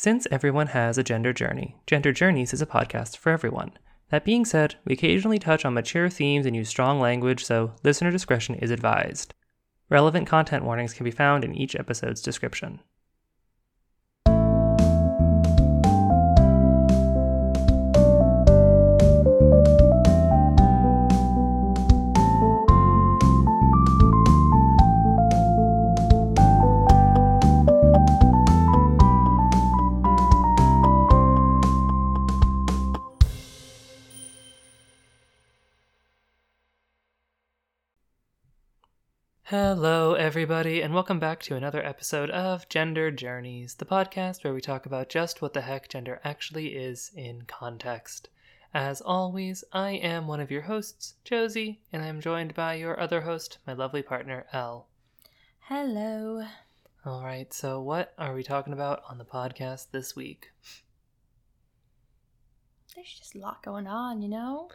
Since everyone has a gender journey, Gender Journeys is a podcast for everyone. That being said, we occasionally touch on mature themes and use strong language, so listener discretion is advised. Relevant content warnings can be found in each episode's description. Everybody, and welcome back to another episode of Gender Journeys, the podcast where we talk about just what the heck gender actually is in context. As always, I am one of your hosts, Josie, and I'm joined by your other host, my lovely partner, Elle. Hello. All right, so what are we talking about on the podcast this week? There's just a lot going on, you know?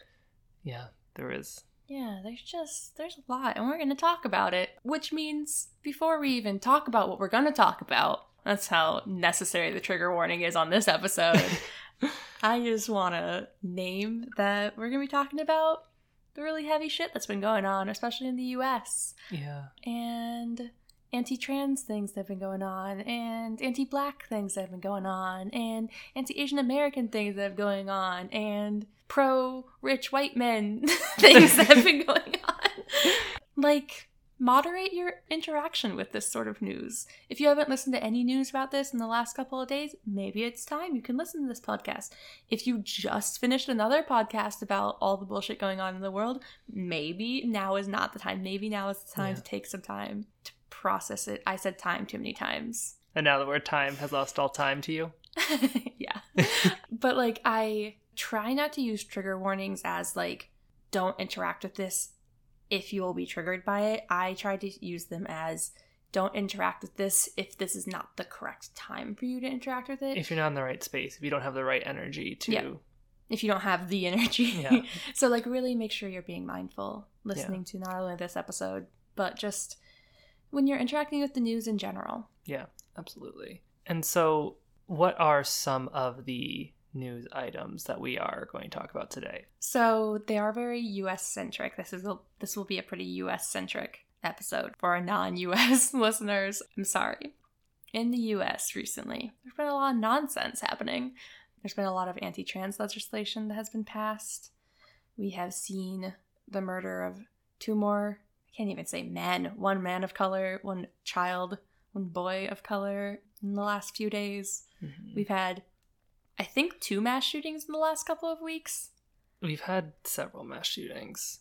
Yeah, there is. Yeah, there's just there's a lot and we're going to talk about it, which means before we even talk about what we're going to talk about, that's how necessary the trigger warning is on this episode. I just want to name that we're going to be talking about the really heavy shit that's been going on, especially in the US. Yeah. And anti trans things that have been going on, and anti black things that have been going on, and anti Asian American things that have been going on, and pro rich white men things that have been going on. Like, moderate your interaction with this sort of news. If you haven't listened to any news about this in the last couple of days, maybe it's time you can listen to this podcast. If you just finished another podcast about all the bullshit going on in the world, maybe now is not the time. Maybe now is the time Yeah. to take some time to process it. I said time too many times. And now the word time has lost all time to you. yeah. but like I try not to use trigger warnings as like don't interact with this if you will be triggered by it. I try to use them as don't interact with this if this is not the correct time for you to interact with it. If you're not in the right space, if you don't have the right energy to. Yeah. if you don't have the energy. Yeah. so like really make sure you're being mindful listening to not only this episode, but just when you're interacting with the news in general. Yeah, absolutely. And so, what are some of the news items that we are going to talk about today? So they are very U.S. centric. This is a, this will be a pretty U.S. centric episode for our non-U.S. listeners. I'm sorry. In the U.S. recently, there's been a lot of nonsense happening. There's been a lot of anti-trans legislation that has been passed. We have seen the murder of two more. I can't even say men. One man of color, one child, one boy of color in the last few days. Mhm. We've had, I think, two mass shootings in the last couple of weeks. We've had several mass shootings.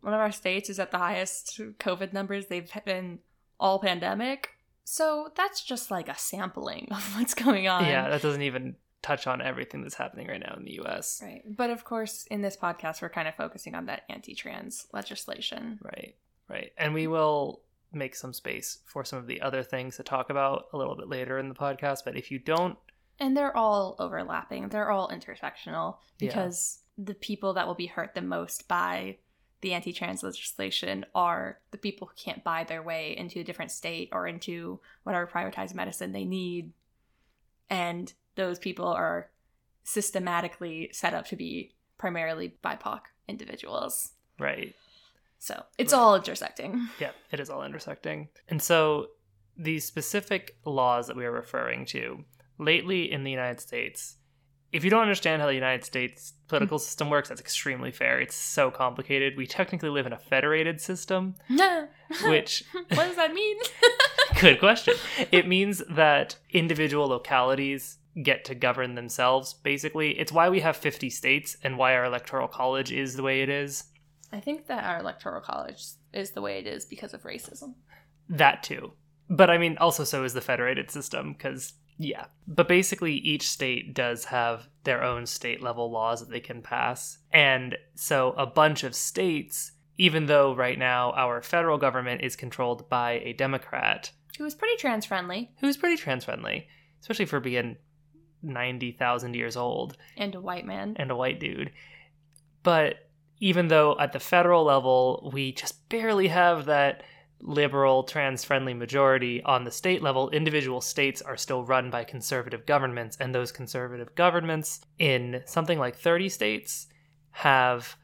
one of our states is at the highest COVID numbers they've been all pandemic. So that's just like a sampling of what's going on. yeah, that doesn't even touch on everything that's happening right now in the US. Right. But of course, in this podcast, we're kind of focusing on that anti trans legislation. Right, right. And we will make some space for some of the other things to talk about a little bit later in the podcast. But if you don't, And they're all overlapping, they're all intersectional Yeah. because the people that will be hurt the most by the anti trans legislation are the people who can't buy their way into a different state or into whatever privatized medicine they need. And those people are systematically set up to be primarily BIPOC individuals. right, So it's Right. all intersecting. yeah, it is all intersecting. And so these specific laws that we are referring to lately in the United States, if you don't understand how the United States political system works, that's extremely fair. It's so complicated. We technically live in a federated system, which what does that mean? good question. It means that individual localities get to govern themselves basically. It's why we have 50 states and why our electoral college is the way it is. I think that our electoral college is the way it is because of racism. That too. But I mean, also so is the federated system, because, yeah. But basically, each state does have their own state level laws that they can pass. And so a bunch of states, even though right now our federal government is controlled by a Democrat It was pretty trans friendly who's pretty trans friendly, especially for being 90,000 years old and a white man. and a white dude. But even though at the federal level we just barely have that liberal trans friendly majority on the state level, individual states are still run by conservative governments, and those conservative governments in something like 30 states have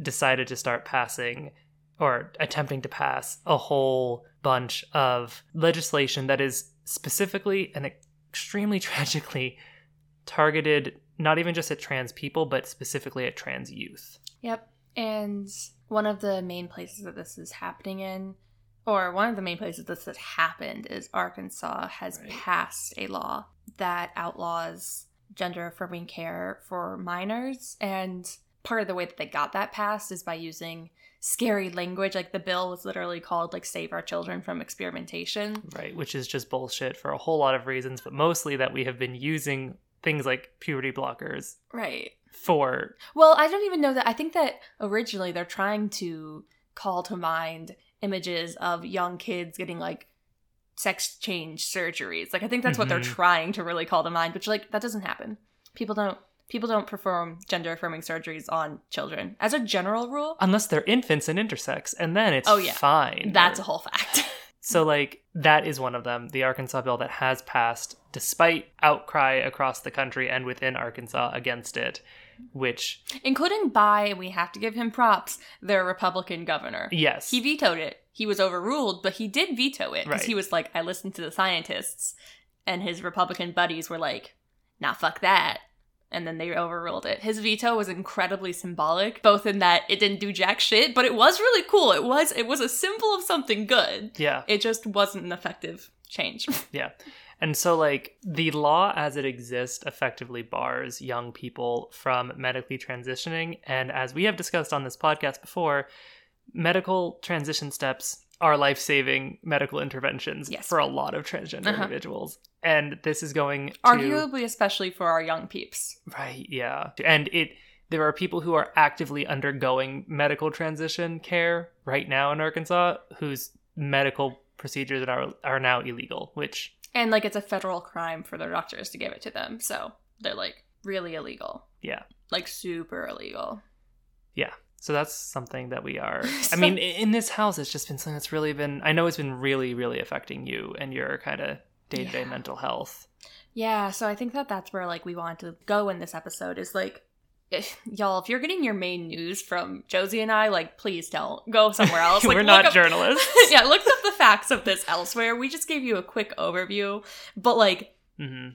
decided to start passing or attempting to pass a whole bunch of legislation that is specifically and extremely tragically targeted not even just at trans people, but specifically at trans youth. Yep. And one of the main places that this is happening in, or one of the main places this has happened, is Arkansas has Right. passed a law that outlaws gender affirming care for minors. And part of the way that they got that passed is by using scary language. Like the bill was literally called like Save Our Children from Experimentation. Right, which is just bullshit for a whole lot of reasons, but mostly that we have been using things like puberty blockers Right. for Well, I don't even know that. I think that originally they're trying to call to mind images of young kids getting like sex change surgeries. Like I think that's what they're Mhm. trying to really call to mind, which like that doesn't happen. People don't people don't perform gender affirming surgeries on children. As a general rule, unless they're infants and intersex, and then it's Oh, yeah. fine. that's a whole fact. So, like, that is one of them. The Arkansas bill that has passed, despite outcry across the country and within Arkansas against it, which, Including by, we have to give him props, their Republican governor. yes, He vetoed it. He was overruled, but he did veto it because Right. he was like, I listened to the scientists, and his Republican buddies were like, nah, fuck that. And then they overruled it. His veto was incredibly symbolic, both in that it didn't do jack shit, but it was really cool. It was it was a symbol of something good. yeah, It just wasn't an effective change. yeah. And so, like, the law as it exists effectively bars young people from medically transitioning. And as we have discussed on this podcast before, medical transition steps are life saving medical interventions Yes. for a lot of transgender Uh-huh. individuals. And this is going to. Arguably, especially for our young peeps. Right, yeah. And it there are people who are actively undergoing medical transition care right now in Arkansas whose medical procedures are are now illegal, which And like it's a federal crime for their doctors to give it to them. So they're like really illegal. yeah. Like super illegal. Yeah. So that's something that we are I mean, in this house it's just been something that's really been I know it's been really really affecting you and your kind of day-to-day mental health. Yeah, so I think that that's where like we want to go in this episode is like if, y'all if you're getting your main news from Josie and I like please don't. Go somewhere else. Like We're not up- journalists. yeah look up the facts of this elsewhere. We just gave you a quick overview. But like hmm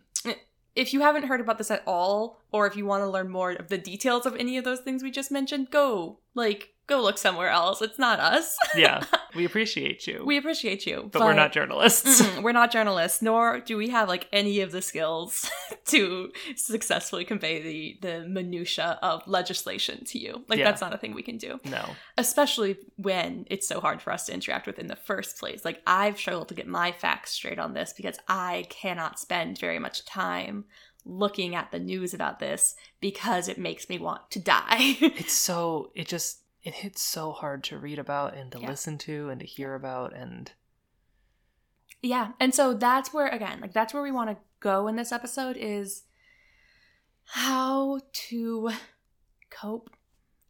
if you haven't heard about this at all or if you want to learn more of the details of any of those things we just mentioned go. Like go look somewhere else it's not us Yeah. We appreciate you. we appreciate you but, we're not journalists. We're not journalists, nor do we have like any of the skills to successfully convey the the minutia of legislation to you. Like Yeah. that's not a thing we can do, no. especially when it's so hard for us to interact with in the first place. Like I've struggled to get my facts straight on this because I cannot spend very much time looking at the news about this because it makes me want to die. it's so it just it hits so hard to read about and to Yeah. listen to and to hear about and Yeah. And so that's where again, like that's where we want to go in this episode is how to cope.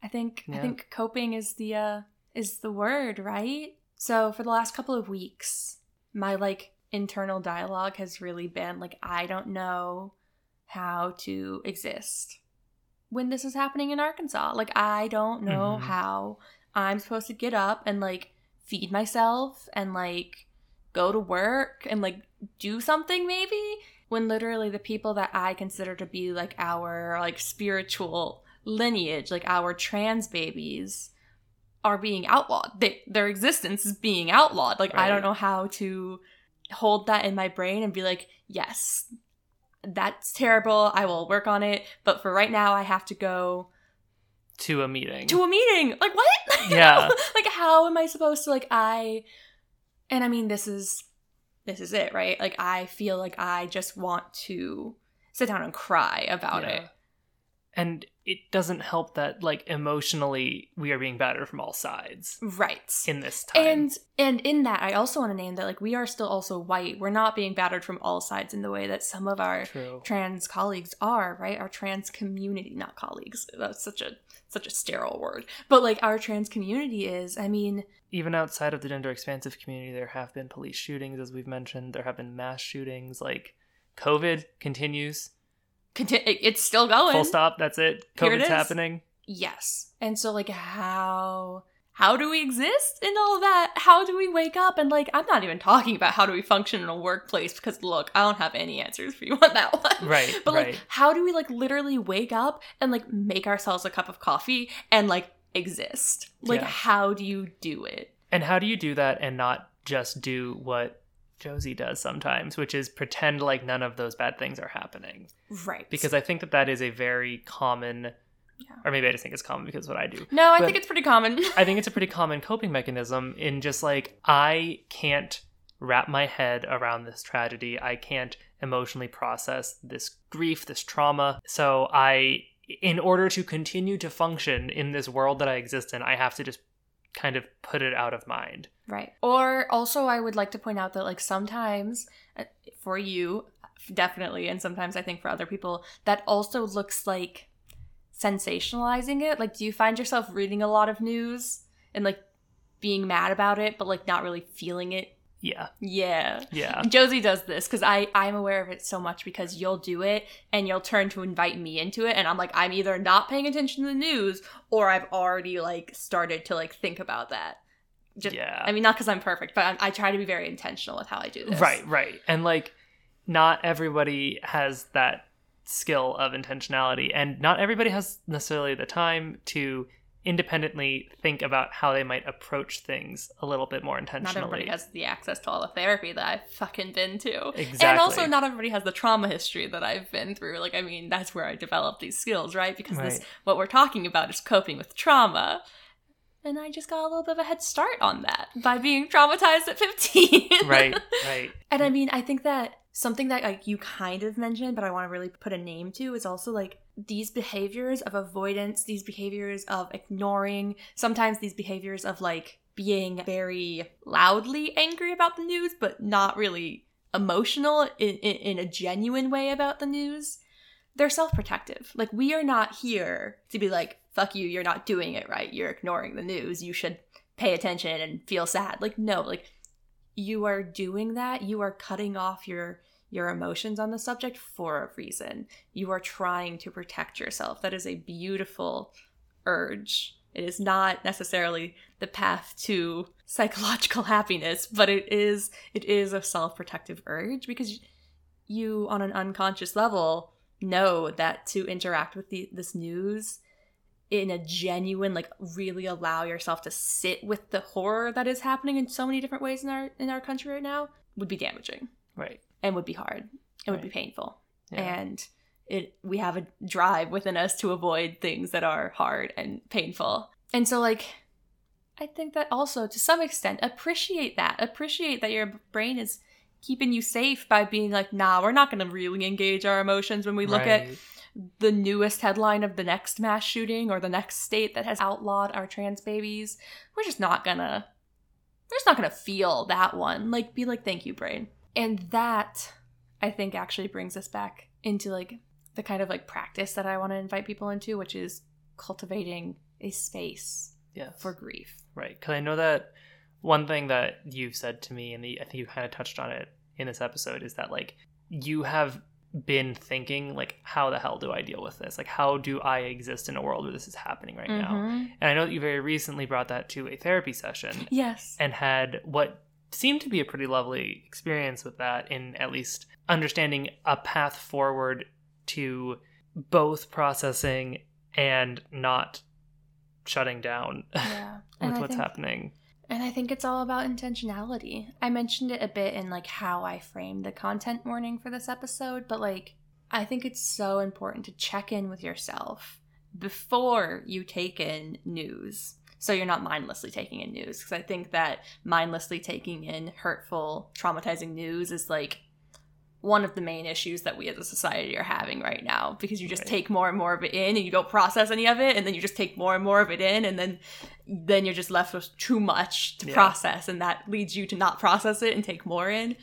I think I think coping is the uh is the word, right? So for the last couple of weeks, my like internal dialogue has really been like I don't know how to exist when this is happening in Arkansas. Like I don't know Mhm. how I'm supposed to get up and like feed myself and like go to work and like do something maybe when literally the people that I consider to be like our like spiritual lineage, like our trans babies are being outlawed. They, their existence is being outlawed. Like I don't know how to hold that in my brain and be like, "Yes, that's terrible. I will work on it, but for right now I have to go to a meeting. to a meeting. Like what? Yeah. like how am I supposed to like I and I mean this is this is it, right? Like I feel like I just want to sit down and cry about Yeah. it. And it doesn't help that like emotionally we are being battered from all sides Right. in this time. And and in that, I also want to name that like we are still also white. We're not being battered from all sides in the way that some of our True. trans colleagues are, right? Our trans community, not colleagues. That's such a such a sterile word. But like our trans community is, I mean, Even outside of the gender expansive community, there have been police shootings, as we've mentioned. There have been mass shootings. Like COVID continues. Conti- it's still going. Full stop. That's it. It COVID's is. happening. Yes. And so like how how do we exist in all that? How do we wake up and like I'm not even talking about how do we function in a workplace because look, I don't have any answers for you on that one. Right, But right. like how do we like literally wake up and like make ourselves a cup of coffee and like exist? Like Yeah. how do you do it? And how do you do that and not just do what Josie does sometimes, which is pretend like none of those bad things are happening? Right. Because I think that that is a very common, Yeah. or maybe I just think it's common because of what I do. No, I but- think it's pretty common. I think it's a pretty common coping mechanism in just like, I can't wrap my head around this tragedy. I can't emotionally process this grief, this trauma. So I, in order to continue to function in this world that I exist in, I have to just kind of put it out of mind. Right. Or also, I would like to point out that, like, sometimes uh, for you, definitely, and sometimes I think for other people, that also looks like sensationalizing it. Like, do you find yourself reading a lot of news and, like, being mad about it, but, like, not really feeling it? Yeah. Yeah. Yeah. Josie does this because I I'm aware of it so much because you'll do it and you'll turn to invite me into it and I'm like I'm either not paying attention to the news or I've already like started to like think about that. Just, Yeah. I mean, not because I'm perfect, but I, I try to be very intentional with how I do this. Right, right. And like not everybody has that skill of intentionality and not everybody has necessarily the time to independently think about how they might approach things a little bit more intentionally. Not everybody has the access to all the therapy that I've fucking been to. Exactly. And also, not everybody has the trauma history that I've been through. Like, I mean, that's where I developed these skills, right? Because this, what we're talking about is coping with trauma. And I just got a little bit of a head start on that by being traumatized at 15. right, right. And I mean, I think that something that like you kind of mentioned, but I want to really put a name to is also like these behaviors of avoidance, these behaviors of ignoring, sometimes these behaviors of like being very loudly angry about the news, but not really emotional in, in, in a genuine way about the news. They're self protective. Like, we are not here to be like, fuck you, you're not doing it right. You're ignoring the news. You should pay attention and feel sad. Like, no, like, you are doing that you are cutting off your your emotions on the subject for a reason you are trying to protect yourself that is a beautiful urge it is not necessarily the path to psychological happiness but it is it is a self-protective urge because you on an unconscious level know that to interact with the, this news in a genuine like really allow yourself to sit with the horror that is happening in so many different ways in our in our country right now would be damaging. Right. and would be hard. It would be painful. Yeah. and it we have a drive within us to avoid things that are hard and painful. And so like i think that also to some extent appreciate that. Appreciate that your brain is keeping you safe by being like nah we're not going to really engage our emotions when we look at the newest headline of the next mass shooting or the next state that has outlawed our trans babies. We're just not gonna we're just not gonna feel that one. Like be like thank you brain. And that i think actually brings us back into like the kind of like practice that i want to invite people into which is cultivating a space Yes. for grief. Right. Because I know that one thing that you've said to me, and the, I think you kind of touched on it in this episode, is that like you have been thinking like, how the hell do I deal with this? Like, how do I exist in a world where this is happening right now? Mhm. And I know that you very recently brought that to a therapy session yes and had what seemed to be a pretty lovely experience with that in at least understanding a path forward to both processing and not shutting down yeah with what's think- happening. And I think it's all about intentionality. I mentioned it a bit in like how I framed the content warning for this episode, but like I think it's so important to check in with yourself before you take in news. So you're not mindlessly taking in news because I think that mindlessly taking in hurtful, traumatizing news is like one of the main issues that we as a society are having right now because you just Right. take more and more of it in and you don't process any of it and then you just take more and more of it in and then then you're just left with too much to Yeah. process and that leads you to not process it and take more in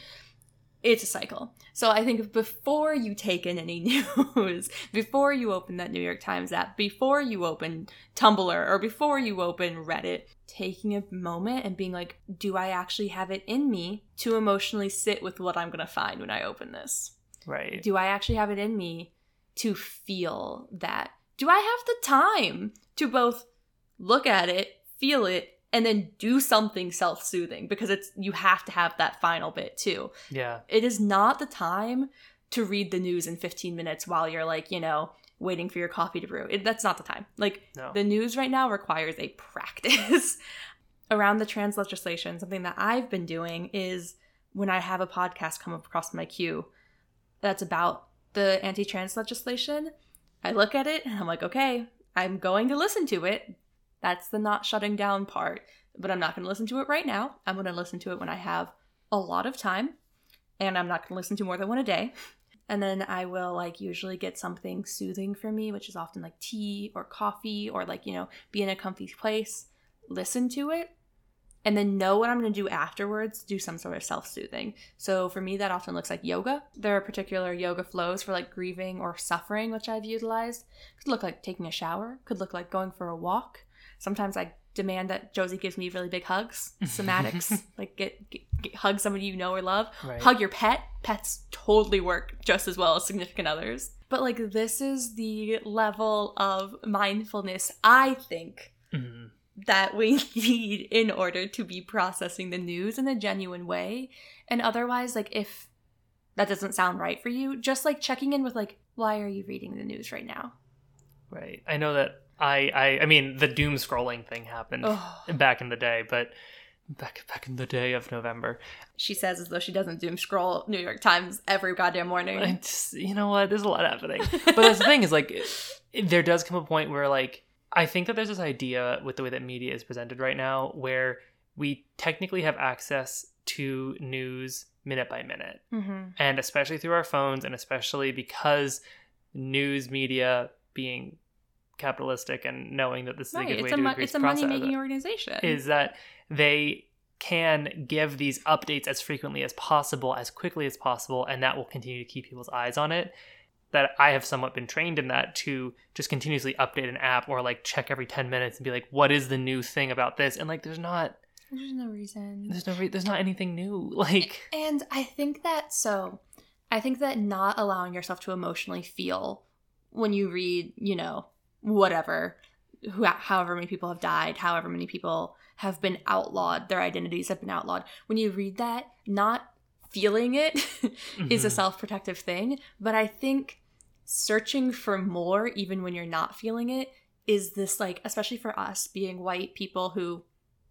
it's a cycle so i think before you take in any news before you open that new york times app before you open tumblr or before you open reddit taking a moment and being like do i actually have it in me to emotionally sit with what i'm going to find when i open this Right. do I actually have it in me to feel that? Do I have the time to both look at it, feel it, and then do something self-soothing because it's you have to have that final bit too. Yeah. It is not the time to read the news in 15 minutes while you're like, you know, waiting for your coffee to brew. It, that's not the time. Like No. the news right now requires a practice around the trans legislation. Something that I've been doing is when I have a podcast come across my queue that's about the anti trans legislation, I look at it and I'm like, okay, I'm going to listen to it. That's the not shutting down part. But I'm not going to listen to it right now. I'm going to listen to it when I have a lot of time. And I'm not going to listen to more than one a day. And then I will like usually get something soothing for me, which is often like tea or coffee or like, you know, be in a comfy place, listen to it, and then know what I'm going to do afterwards, do some sort of self soothing. So for me, that often looks like yoga. There are particular yoga flows for like grieving or suffering, which I've utilized. Could look like taking a shower, could look like going for a walk. Sometimes I demand that Josie gives me really big hugs, somatics, like get, get, get hug somebody you know or love Right. hug your pet pets totally work just as well as significant others but like this is the level of mindfulness i think Mhm. that we need in order to be processing the news in a genuine way and otherwise like if that doesn't sound right for you just like checking in with like why are you reading the news right now Right. I know that I, I I mean the doom scrolling thing happened Ugh. back in the day, but back back in the day of November. she says as though she doesn't doom scroll new york times every goddamn morning just, you know what? There's a lot happening. But that's the thing is like there does come a point where like I think that there's this idea with the way that media is presented right now where we technically have access to news minute by minute. mm-hmm. And especially through our phones and especially because news media being capitalistic and knowing that this is a right good way it's to a, mo- increase it's a money making organization is that they can give these updates as frequently as possible, as quickly as possible, and that will continue to keep people's eyes on it. That I have somewhat been trained in that to just continuously update an app or like check every 10 minutes and be like, what is the new thing about this? And like, there's not, there's no reason there's no, re- there's not anything new. Like, And I think that so I think that not allowing yourself to emotionally feel when you read, you know, whatever, who, however many people have died, however many people have been outlawed, their identities have been outlawed. When you read that, not feeling it is a Mhm. self-protective thing, but I think searching for more even when you're not feeling it is this like especially for us being white people who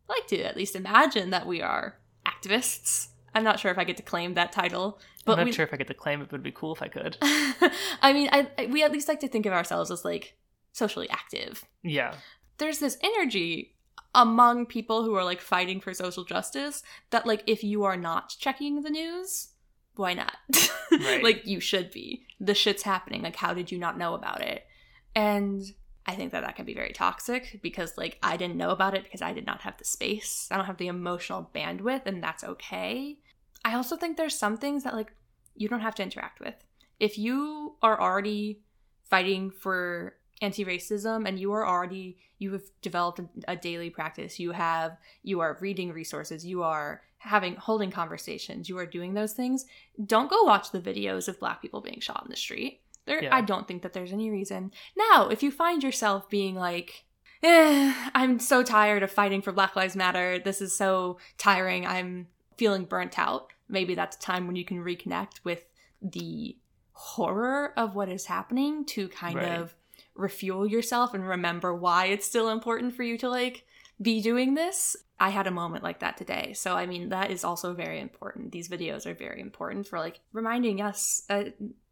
like to at least imagine that we are activists. I'm not sure if I get to claim that title, but I'm not we, sure if I get to claim it, but it'd be cool if I could. I mean, I, I- we at least like to think of ourselves as like socially active. Yeah. There's this energy among people who are like fighting for social justice that like if you are not checking the news, why not? Right. like you should be. The shit's happening. Like how did you not know about it? And I think that that can be very toxic because like I didn't know about it because I did not have the space. I don't have the emotional bandwidth and that's okay. I also think there's some things that like you don't have to interact with. If you are already fighting for anti-racism and you are already you have developed a, daily practice, you have you are reading resources, you are having holding conversations, you are doing those things, don't go watch the videos of black people being shot in the street. There Yeah. I don't think that there's any reason. Now, if you find yourself being like eh, I'm so tired of fighting for Black Lives Matter. This is so tiring. I'm feeling burnt out. Maybe that's a time when you can reconnect with the horror of what is happening to kind Right. of refuel yourself and remember why it's still important for you to like be doing this. I had a moment like that today. So, I mean, that is also very important. These videos are very important for like reminding us uh,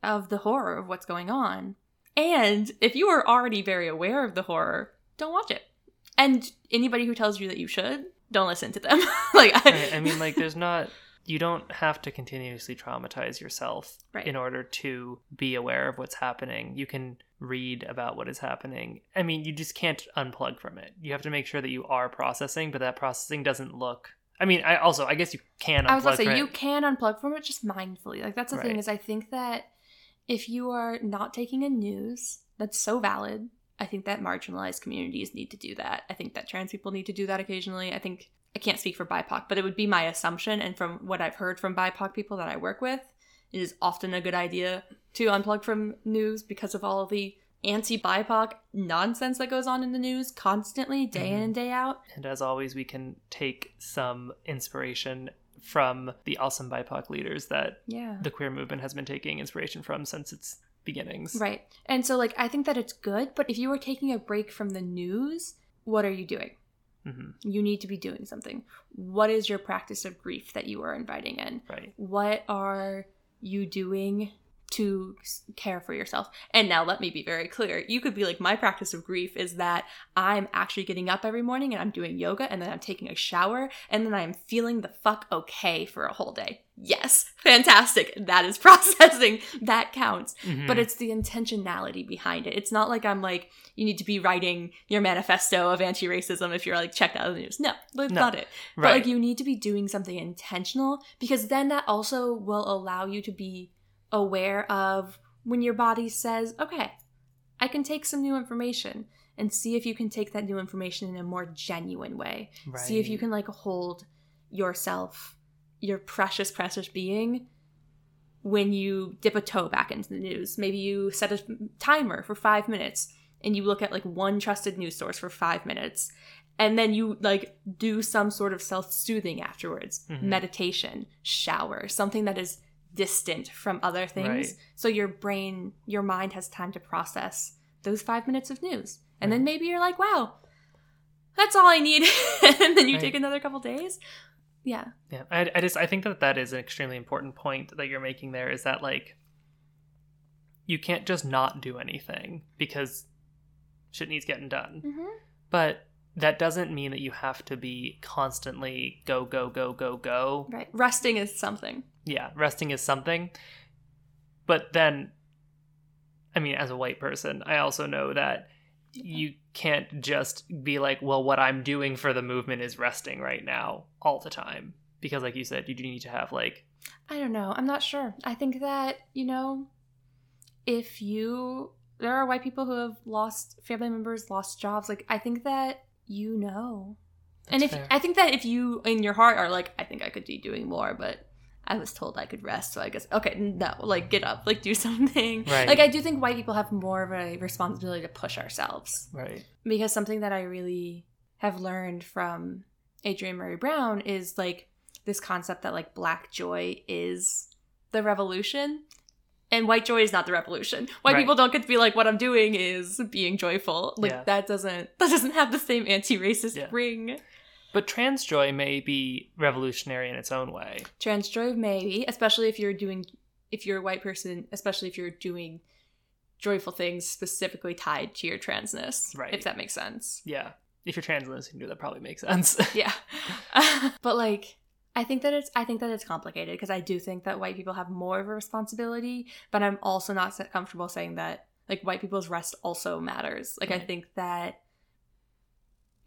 of the horror of what's going on. And if you are already very aware of the horror, don't watch it. And anybody who tells you that you should, don't listen to them. like, I, Right, I mean, like, there's not you don't have to continuously traumatize yourself Right. in order to be aware of what's happening. You can read about what is happening. I mean, you just can't unplug from it. You have to make sure that you are processing, but that processing doesn't look. I mean, I also I guess you can. Unplug I was gonna say you it. can unplug from it just mindfully. Like that's the thing is I think that if you are not taking in news, that's so valid. I think that marginalized communities need to do that. I think that trans people need to do that occasionally. I think I can't speak for BIPOC, but it would be my assumption and from what I've heard from BIPOC people that I work with, it is often a good idea to unplug from news because of all the anti-BIPOC nonsense that goes on in the news constantly, day in Mhm. and day out. And as always, we can take some inspiration from the awesome BIPOC leaders that Yeah. the queer movement has been taking inspiration from since its beginnings. Right. And so, like, I think that it's good, but if you are taking a break from the news, what are you doing? hmm You need to be doing something. What is your practice of grief that you are inviting in? Right. What are you doing to care for yourself? And now, let me be very clear. You could be like, my practice of grief is that I'm actually getting up every morning and I'm doing yoga and then I'm taking a shower and then I'm feeling the fuck okay for a whole day. Yes, fantastic. That is processing. That counts Mhm. but it's the intentionality behind it. It's not like I'm like, you need to be writing your manifesto of anti racism if you're like checked out of the news. No, that's No. not it. But like, you need to be doing something intentional because then that also will allow you to be aware of when your body says, okay, I can take some new information and see if you can take that new information in a more genuine way. See if you can like hold yourself, your precious, precious being, when you dip a toe back into the news. Maybe you set a timer for five minutes and you look at like one trusted news source for five minutes. And then you like do some sort of self soothing afterwards, Mhm. meditation, shower, something that is distant from other things. Right. So your brain, your mind has time to process those five minutes of news. And then maybe you're like, wow, that's all I need. and then you Right. take another couple days. Yeah. Yeah, I, I just I think that that is an extremely important point that you're making there is that like you can't just not do anything because shit needs getting done. Mm-hmm. But that doesn't mean that you have to be constantly go go go go go. Right. Resting is something. Yeah, resting is something. But then I mean as a white person, I also know that you can't just be like, well, what I'm doing for the movement is resting right now all the time. Because, like you said, you do need to have, like, I don't know. I'm not sure. I think that, you know, if you there are white people who have lost family members, lost jobs, like I think that you know. and if fair. I think that if you in your heart are like, I think I could be doing more, but I was told I could rest, so I guess okay, no, like get up, like do something. Right. Like I do think white people have more of a responsibility to push ourselves. right. because something that I really have learned from Adrienne Maree Brown is like this concept that like black joy is the revolution and white joy is not the revolution. White Right. people don't get to be like what I'm doing is being joyful. Like Yeah. that doesn't that doesn't have the same anti-racist Yeah. ring. But trans joy may be revolutionary in its own way. Trans joy maybe, especially if you're doing if you're a white person, especially if you're doing joyful things specifically tied to your transness. Right. If that makes sense. Yeah. If you're trans and listening to that probably makes sense. yeah but like i think that it's i think that it's complicated because i do think that white people have more of a responsibility but i'm also not comfortable saying that like white people's rest also matters. Like i think that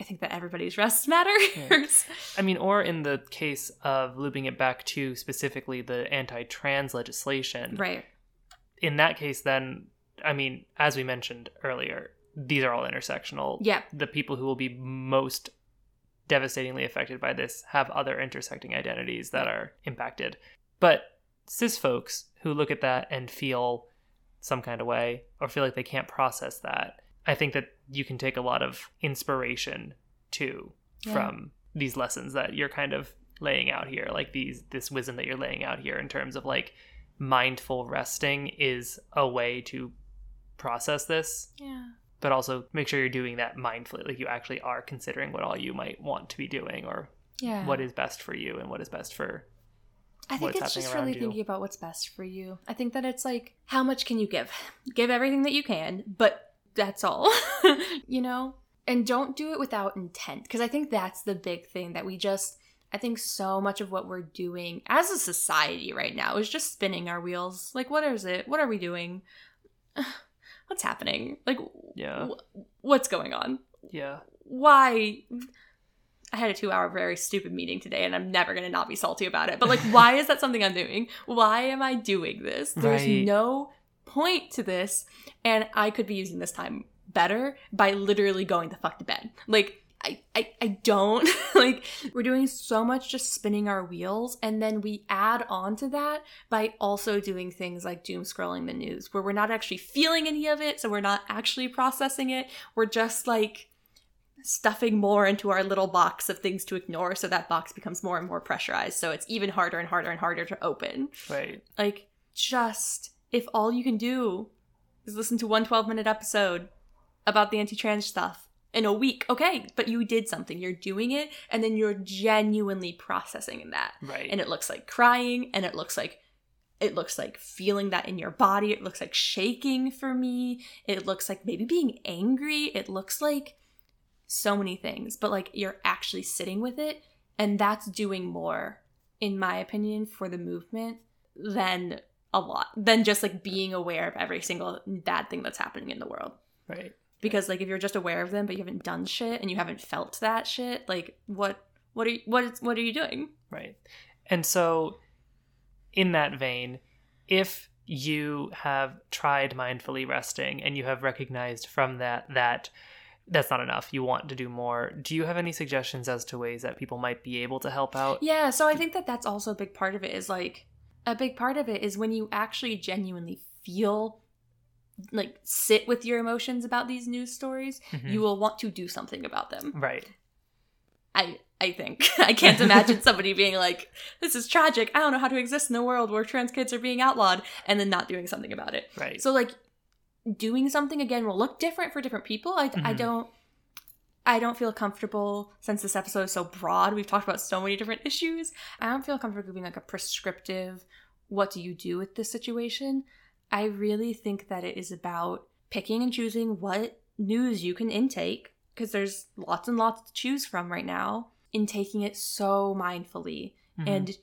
i think that everybody's rest matters. I mean, or in the case of looping it back to specifically the anti trans legislation, right. in that case, then, I mean, as we mentioned earlier, these are all intersectional. yeah The people who will be most devastatingly affected by this have other intersecting identities that are impacted. But cis folks who look at that and feel some kind of way or feel like they can't process that, I think that you can take a lot of inspiration too Yeah. from these lessons that you're kind of laying out here like these this wisdom that you're laying out here in terms of like mindful resting is a way to process this yeah but also make sure you're doing that mindfully like you actually are considering what all you might want to be doing or yeah what is best for you and what is best for I think it's just really you. thinking about what's best for you. I think that it's like, how much can you give? Give everything that you can, but that's all, you know? And don't do it without intent. Because I think that's the big thing that we just, I think so much of what we're doing as a society right now is just spinning our wheels. Like, what is it? What are we doing? What's happening? Like, Yeah. wh- what's going on? Yeah. Why? I had a two hour very stupid meeting today and I'm never going to not be salty about it. But, like, why is that something I'm doing? Why am I doing this? There's Right. no point to this. And I could be using this time better by literally going the fuck to bed. Like, I, I, I don't. Like we're doing so much just spinning our wheels and then we add on to that by also doing things like doom scrolling the news where we're not actually feeling any of it so we're not actually processing it. We're just like stuffing more into our little box of things to ignore so that box becomes more and more pressurized so it's even harder and harder and harder to open. Right. like just if all you can do is listen to one 12 minute episode about the anti-trans stuff in a week okay but you did something. You're doing it and then you're genuinely processing in that. Right. and it looks like crying and it looks like it looks like feeling that in your body. It looks like shaking for me. It looks like maybe being angry. It looks like so many things but like you're actually sitting with it and that's doing more in my opinion for the movement than a lot than just like being aware of every single bad thing that's happening in the world. Right. Because like if you're just aware of them but you haven't done shit and you haven't felt that shit like what what are you what is what are you doing Right. And so, in that vein, if you have tried mindfully resting and you have recognized from that that that's not enough, you want to do more, do you have any suggestions as to ways that people might be able to help out? Yeah, so I think that that's also a big part of it is like a big part of it is when you actually genuinely feel like sit with your emotions about these news stories, Mhm. you will want to do something about them. Right. I I think I can't imagine somebody being like this is tragic. I don't know how to exist in a world where trans kids are being outlawed and then not doing something about it. Right. So like doing something again will look different for different people. I, I Mhm. don't I don't feel comfortable since this episode is so broad. We've talked about so many different issues. I don't feel comfortable being like a prescriptive what do you do with this situation. I really think that it is about picking and choosing what news you can intake because there's lots and lots to choose from right now in taking it so mindfully Mhm. and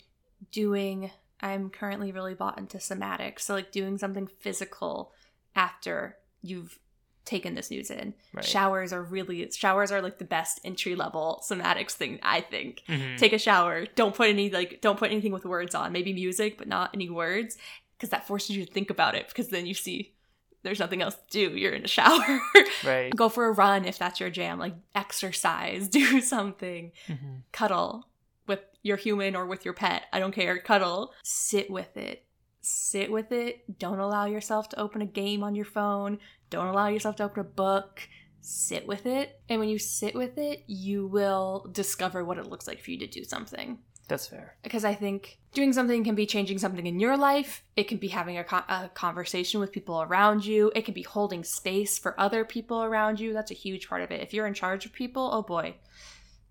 doing i'm currently really bought into somatics, so like doing something physical after you've taken this news in right. showers are really showers are like the best entry level somatics thing i think Mhm. take a shower don't put any like don't put anything with words on maybe music but not any words because that forces you to think about it because then you see there's nothing else to do you're in a shower right. go for a run if that's your jam like exercise do something Mhm. cuddle with your human or with your pet. I don't care. Cuddle. Sit with it. Sit with it. Don't allow yourself to open a game on your phone. Don't allow yourself to open a book. Sit with it. And when you sit with it, you will discover what it looks like for you to do something. That's fair. Because I think doing something can be changing something in your life. It can be having a, con- a conversation with people around you. It can be holding space for other people around you. That's a huge part of it. If you're in charge of people, oh boy,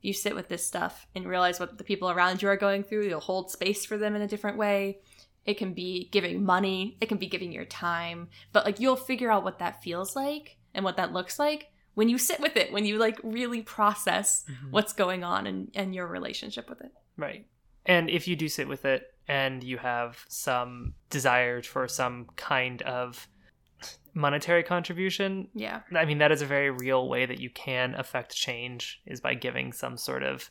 you sit with this stuff and realize what the people around you are going through. You'll hold space for them in a different way. It can be giving money, it can be giving your time, but like you'll figure out what that feels like and what that looks like when you sit with it, when you like really process Mhm. what's going on and, and your relationship with it. Right. And if you do sit with it and you have some desire for some kind of monetary contribution, Yeah. I mean, that is a very real way that you can affect change is by giving some sort of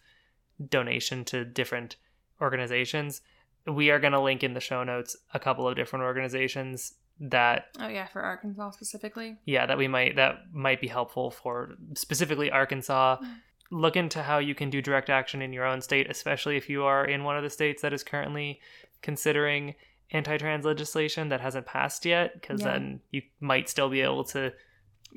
donation to different organizations. We are going to link in the show notes a couple of different organizations that Oh yeah, for Arkansas specifically. yeah that we might that might be helpful for specifically arkansas Mm. Look into how you can do direct action in your own state especially if you are in one of the states that is currently considering anti-trans legislation that hasn't passed yet because Yeah. then you might still be able to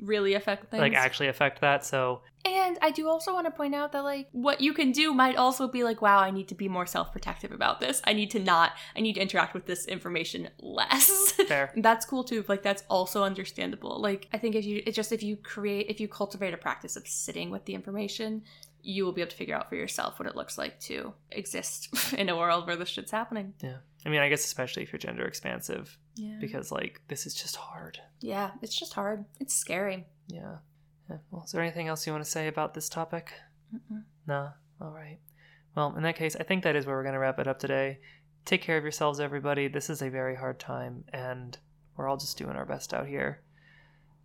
Really affect things. like actually affect that so And I do also want to point out that like what you can do might also be like, wow, I need to be more self-protective about this. I need to not I need to interact with this information less. fair that's cool too. Like that's also understandable. Like I think if you it's just if you create if you cultivate a practice of sitting with the information, you will be able to figure out for yourself what it looks like to exist in a world where this shit's happening. yeah i mean i guess especially if you're gender expansive Yeah. because like this is just hard yeah, it's just hard. It's scary. yeah, yeah. well is there anything else you want to say about this topic Mm-mm. No. All right. Well, in that case, I think that is where we're going to wrap it up today. Take care of yourselves, everybody. This is a very hard time, and we're all just doing our best out here.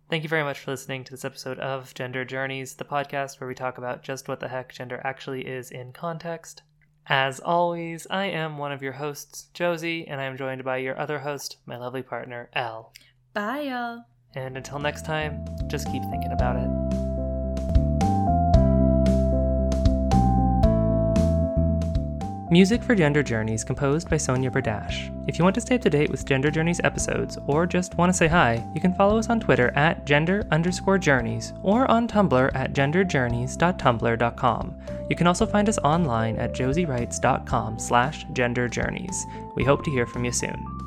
Thank you very much for listening to this episode of Gender Journeys, the podcast where we talk about just what the heck gender actually is in context. As always, I am one of your hosts, Josie, and I am joined by your other host, my lovely partner, Elle. Bye, y'all. And until next time, just keep thinking about it. Music for Gender Journeys composed by Sonia Berdash. If you want to stay up to date with Gender Journeys episodes or just want to say hi, you can follow us on Twitter at gender underscore journeys or on Tumblr at genderjourneys.tumblr.com. You can also find us online at josiewrites.com slash genderjourneys. We hope to hear from you soon.